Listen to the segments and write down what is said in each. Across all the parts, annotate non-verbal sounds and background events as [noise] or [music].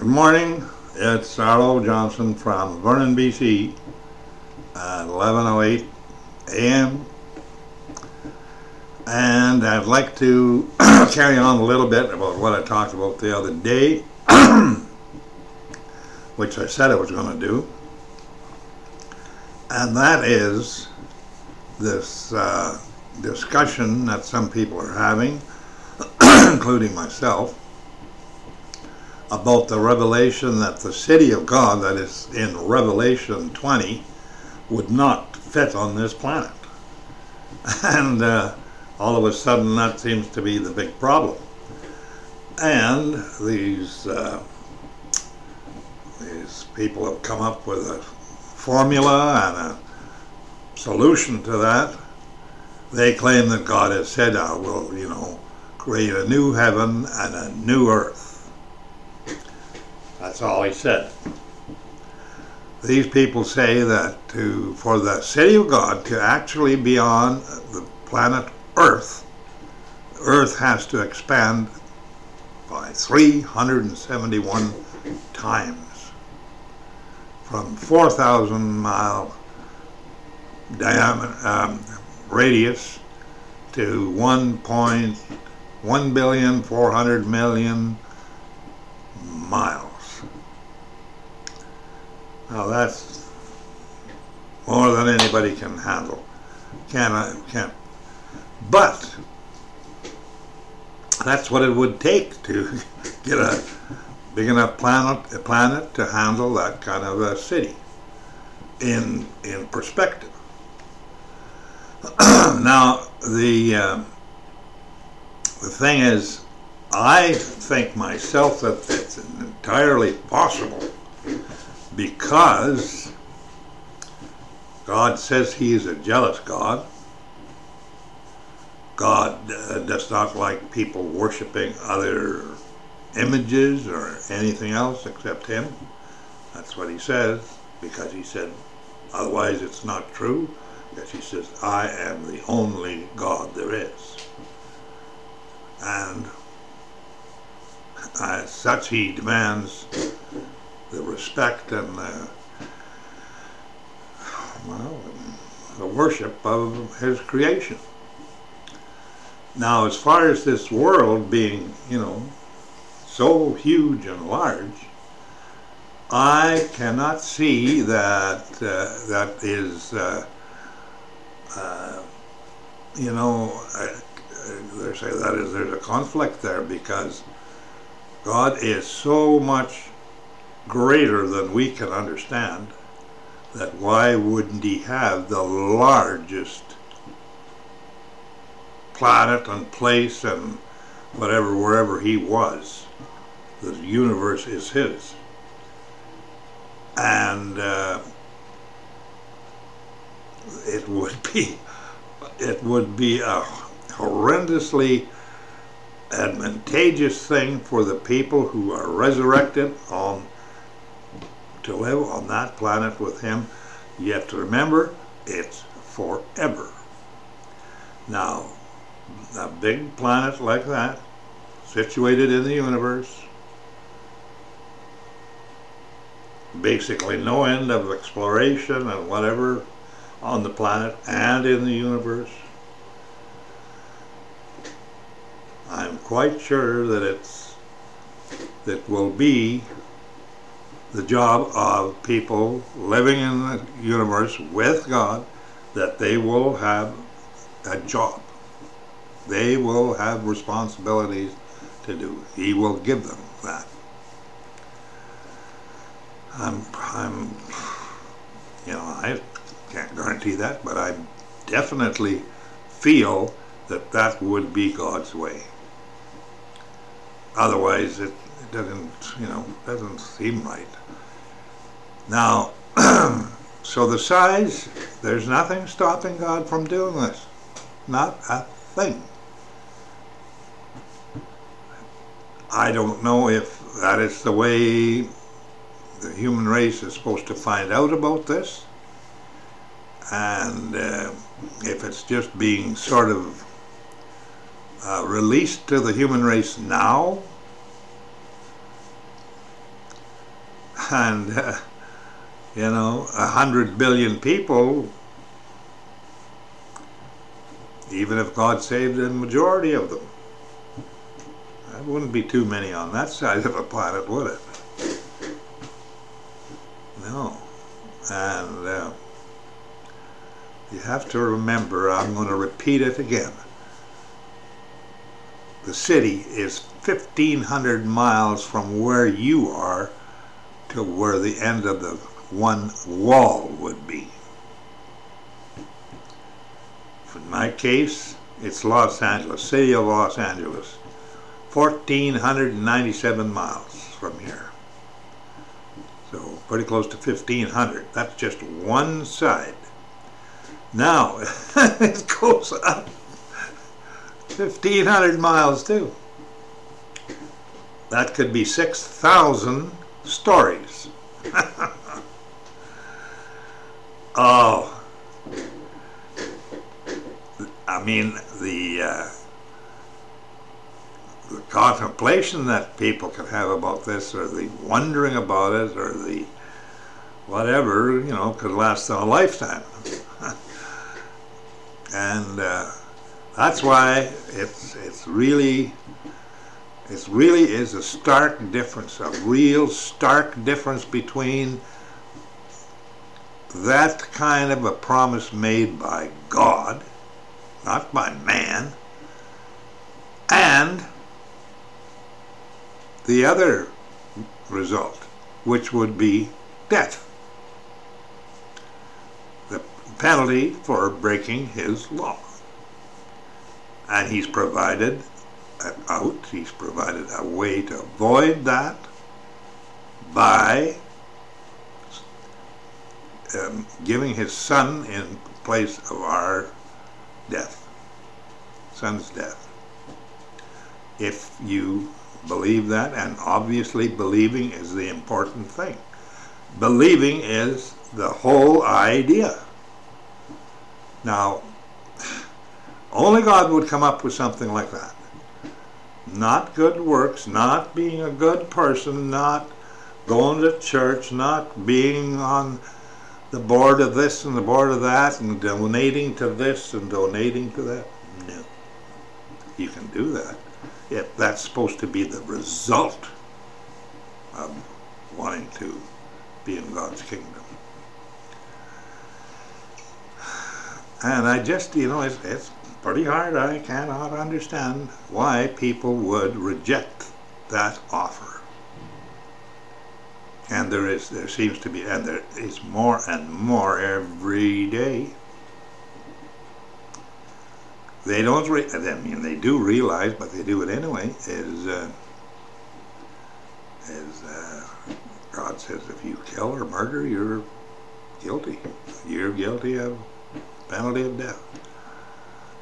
Good morning. It's Arlo Johnson from Vernon, BC at 11:08 a.m. And I'd like to [clears throat] carry on a little bit about what I talked about the other day, [clears throat] which I said I was going to do. And that is this uh, discussion that some people are having, [clears throat] including myself, about the revelation that the city of God, that is in Revelation 20, would not fit on this planet. [laughs] And uh, all of a sudden, that seems to be the big problem. And these uh, these people have come up with a formula and a solution to that. They claim that God has said, "I will, you know, create a new heaven and a new earth." That's all he said. These people say that to for the city of God to actually be on the planet Earth, Earth has to expand by 371 times from 4,000 mile diameter um, radius to 1.1 billion 400 million miles. Now that's more than anybody can handle. Can can but that's what it would take to [laughs] get a big enough planet a planet to handle that kind of a city in in perspective. [clears throat] now the uh, the thing is, I think myself that it's entirely possible because God says He is a jealous God. God uh, does not like people worshiping other images or anything else except Him. That's what He says, because He said, otherwise it's not true, because He says, I am the only God there is. And as such, He demands the respect and the, well, the worship of his creation. Now, as far as this world being, you know, so huge and large, I cannot see that uh, that is, uh, uh, you know, they say that is there's a conflict there because God is so much greater than we can understand, that why wouldn't he have the largest planet and place and whatever, wherever he was? The universe is his. And uh, it would [laughs] be, it would be a horrendously advantageous thing for the people who are resurrected on to live on that planet with him, you have to remember it's forever. Now, a big planet like that, situated in the universe, basically no end of exploration and whatever on the planet and in the universe. I'm quite sure that it's that will be the job of people living in the universe with God that they will have a job. They will have responsibilities to do. He will give them that. I'm, I'm, you know, I can't guarantee that, but I definitely feel that that would be God's way. Otherwise, it, it doesn't, you know, doesn't seem right. Now, [clears throat] so the size, there's nothing stopping God from doing this. Not a thing. I don't know if that is the way the human race is supposed to find out about this, and uh, if it's just being sort of uh, released to the human race now, and uh, you know, a hundred billion people, even if God saved the majority of them, that wouldn't be too many on that side of a planet, would it? No. And uh, you have to remember, I'm going to repeat it again. The city is 1,500 miles from where you are to where the end of the one wall would be. In my case, it's Los Angeles, city of Los Angeles, 1,497 miles from here. So pretty close to 1,500. That's just one side. Now, [laughs] it goes up 1,500 miles too. That could be 6,000 stories. [laughs] oh, I mean, the, uh, the contemplation that people can have about this, or the wondering about it, or the whatever, you know, could last a lifetime. [laughs] and uh, that's why it's it's really it really is a stark difference, a real stark difference between that kind of a promise made by God, not by man, and the other result, which would be death. The penalty for breaking his law. And he's provided out. He's provided a way to avoid that by um, giving his son in place of our death, son's death. If you believe that, and obviously believing is the important thing. Believing is the whole idea. Now, [sighs] only God would come up with something like that not good works, not being a good person, not going to church, not being on the board of this and the board of that, and donating to this and donating to that. No. You can do that if that's supposed to be the result of wanting to be in God's kingdom. And I just, you know, it's, it's pretty hard. I cannot understand why people would reject that offer. And there is, there seems to be, and there is more and more every day. They don't, re- I mean, they do realize, but they do it anyway, is, uh, is uh, God says if you kill or murder, you're guilty. You're guilty of penalty of death.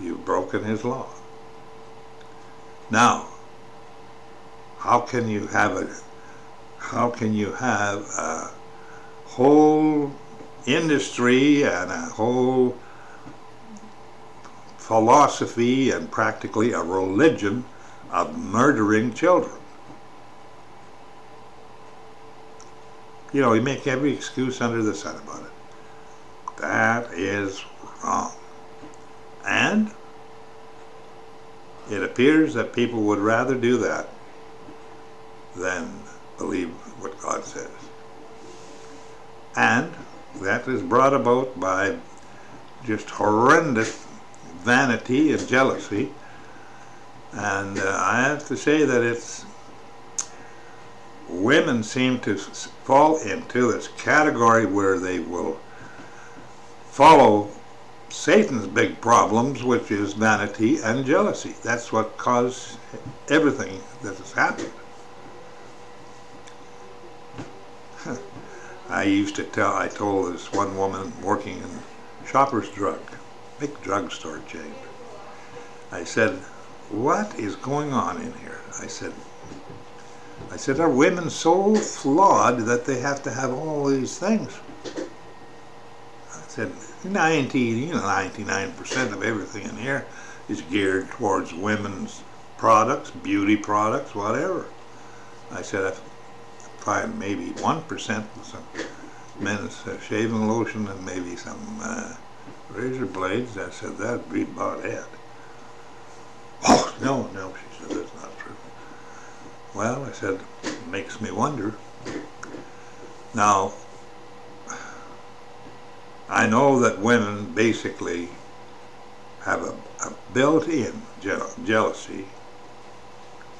You've broken his law. Now, how can you have a how can you have a whole industry and a whole philosophy and practically a religion of murdering children? You know, you make every excuse under the sun about it. That is wrong. And it appears that people would rather do that than believe what God says. And that is brought about by just horrendous vanity and jealousy. And uh, I have to say that it's women seem to fall into this category where they will follow Satan's big problems, which is vanity and jealousy. That's what caused everything that has happened. [laughs] I used to tell, I told this one woman working in Shoppers Drug, big drugstore chain. I said, what is going on in here? I said, I said, are women so flawed that they have to have all these things? Said, 90, you know, 99% of everything in here is geared towards women's products, beauty products, whatever. I said, I find maybe 1% with some men's uh, shaving lotion and maybe some uh, razor blades. I said, that'd be about it. Oh, no, no, she said, that's not true. Well, I said, makes me wonder. Now, I know that women basically have a, a built-in je jealousy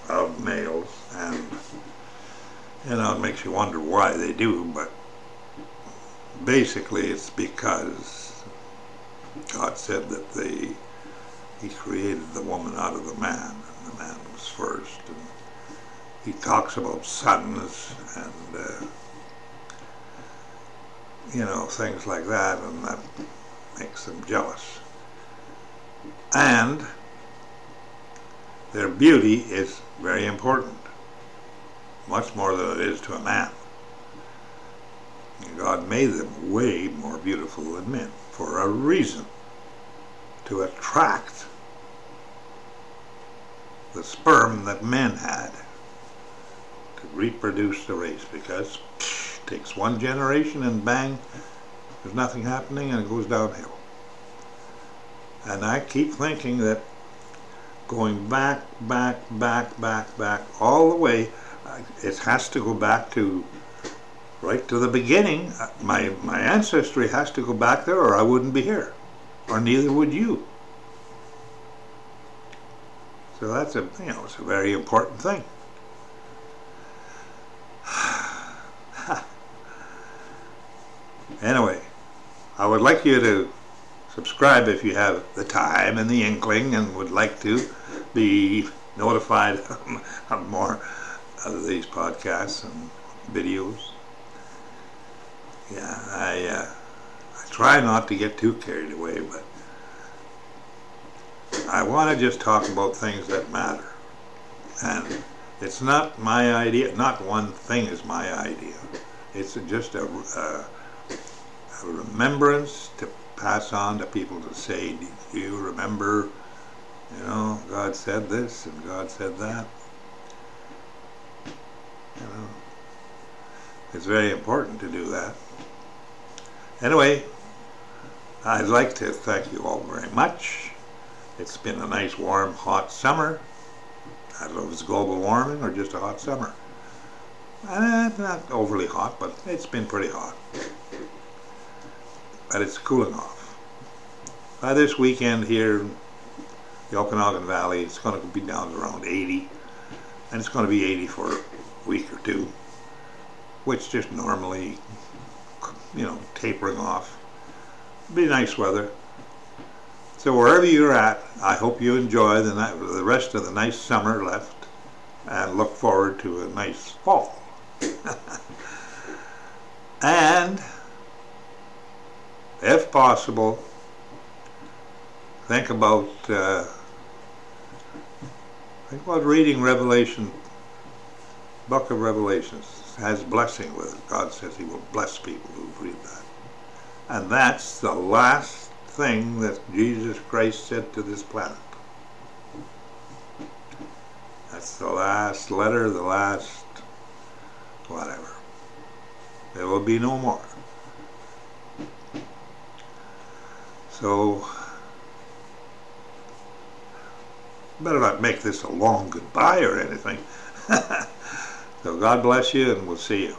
of males, and you know it makes you wonder why they do. But basically, it's because God said that they He created the woman out of the man, and the man was first. And He talks about sons and. Uh, you know, things like that, and that makes them jealous. And their beauty is very important, much more than it is to a man. God made them way more beautiful than men for a reason to attract the sperm that men had to reproduce the race because takes one generation and bang, there's nothing happening and it goes downhill. And I keep thinking that going back, back, back, back, back, all the way, it has to go back to right to the beginning. Uh, my, my ancestry has to go back there or I wouldn't be here. Or neither would you. So that's a, you know, it's a very important thing. Anyway, I would like you to subscribe if you have the time and the inkling and would like to be notified [laughs] of more of these podcasts and videos. Yeah, I, uh, I try not to get too carried away, but I want to just talk about things that matter. And it's not my idea, not one thing is my idea. It's just a, a a remembrance to pass on to people to say, do you remember, you know, God said this and God said that. You know, it's very important to do that. Anyway, I'd like to thank you all very much. It's been a nice, warm, hot summer. I don't know if it's global warming or just a hot summer. Uh, not overly hot, but it's been pretty hot but it's cooling off. By this weekend here, the Okanagan Valley, it's going to be down to around 80, and it's going to be 80 for a week or two, which just normally, you know, tapering off. Be nice weather. So wherever you're at, I hope you enjoy the, the rest of the nice summer left and look forward to a nice fall. [laughs] and if possible, think about uh, think about reading Revelation, Book of Revelations has blessing with it. God says He will bless people who read that, and that's the last thing that Jesus Christ said to this planet. That's the last letter, the last whatever. There will be no more. So, better not make this a long goodbye or anything. [laughs] so God bless you and we'll see you.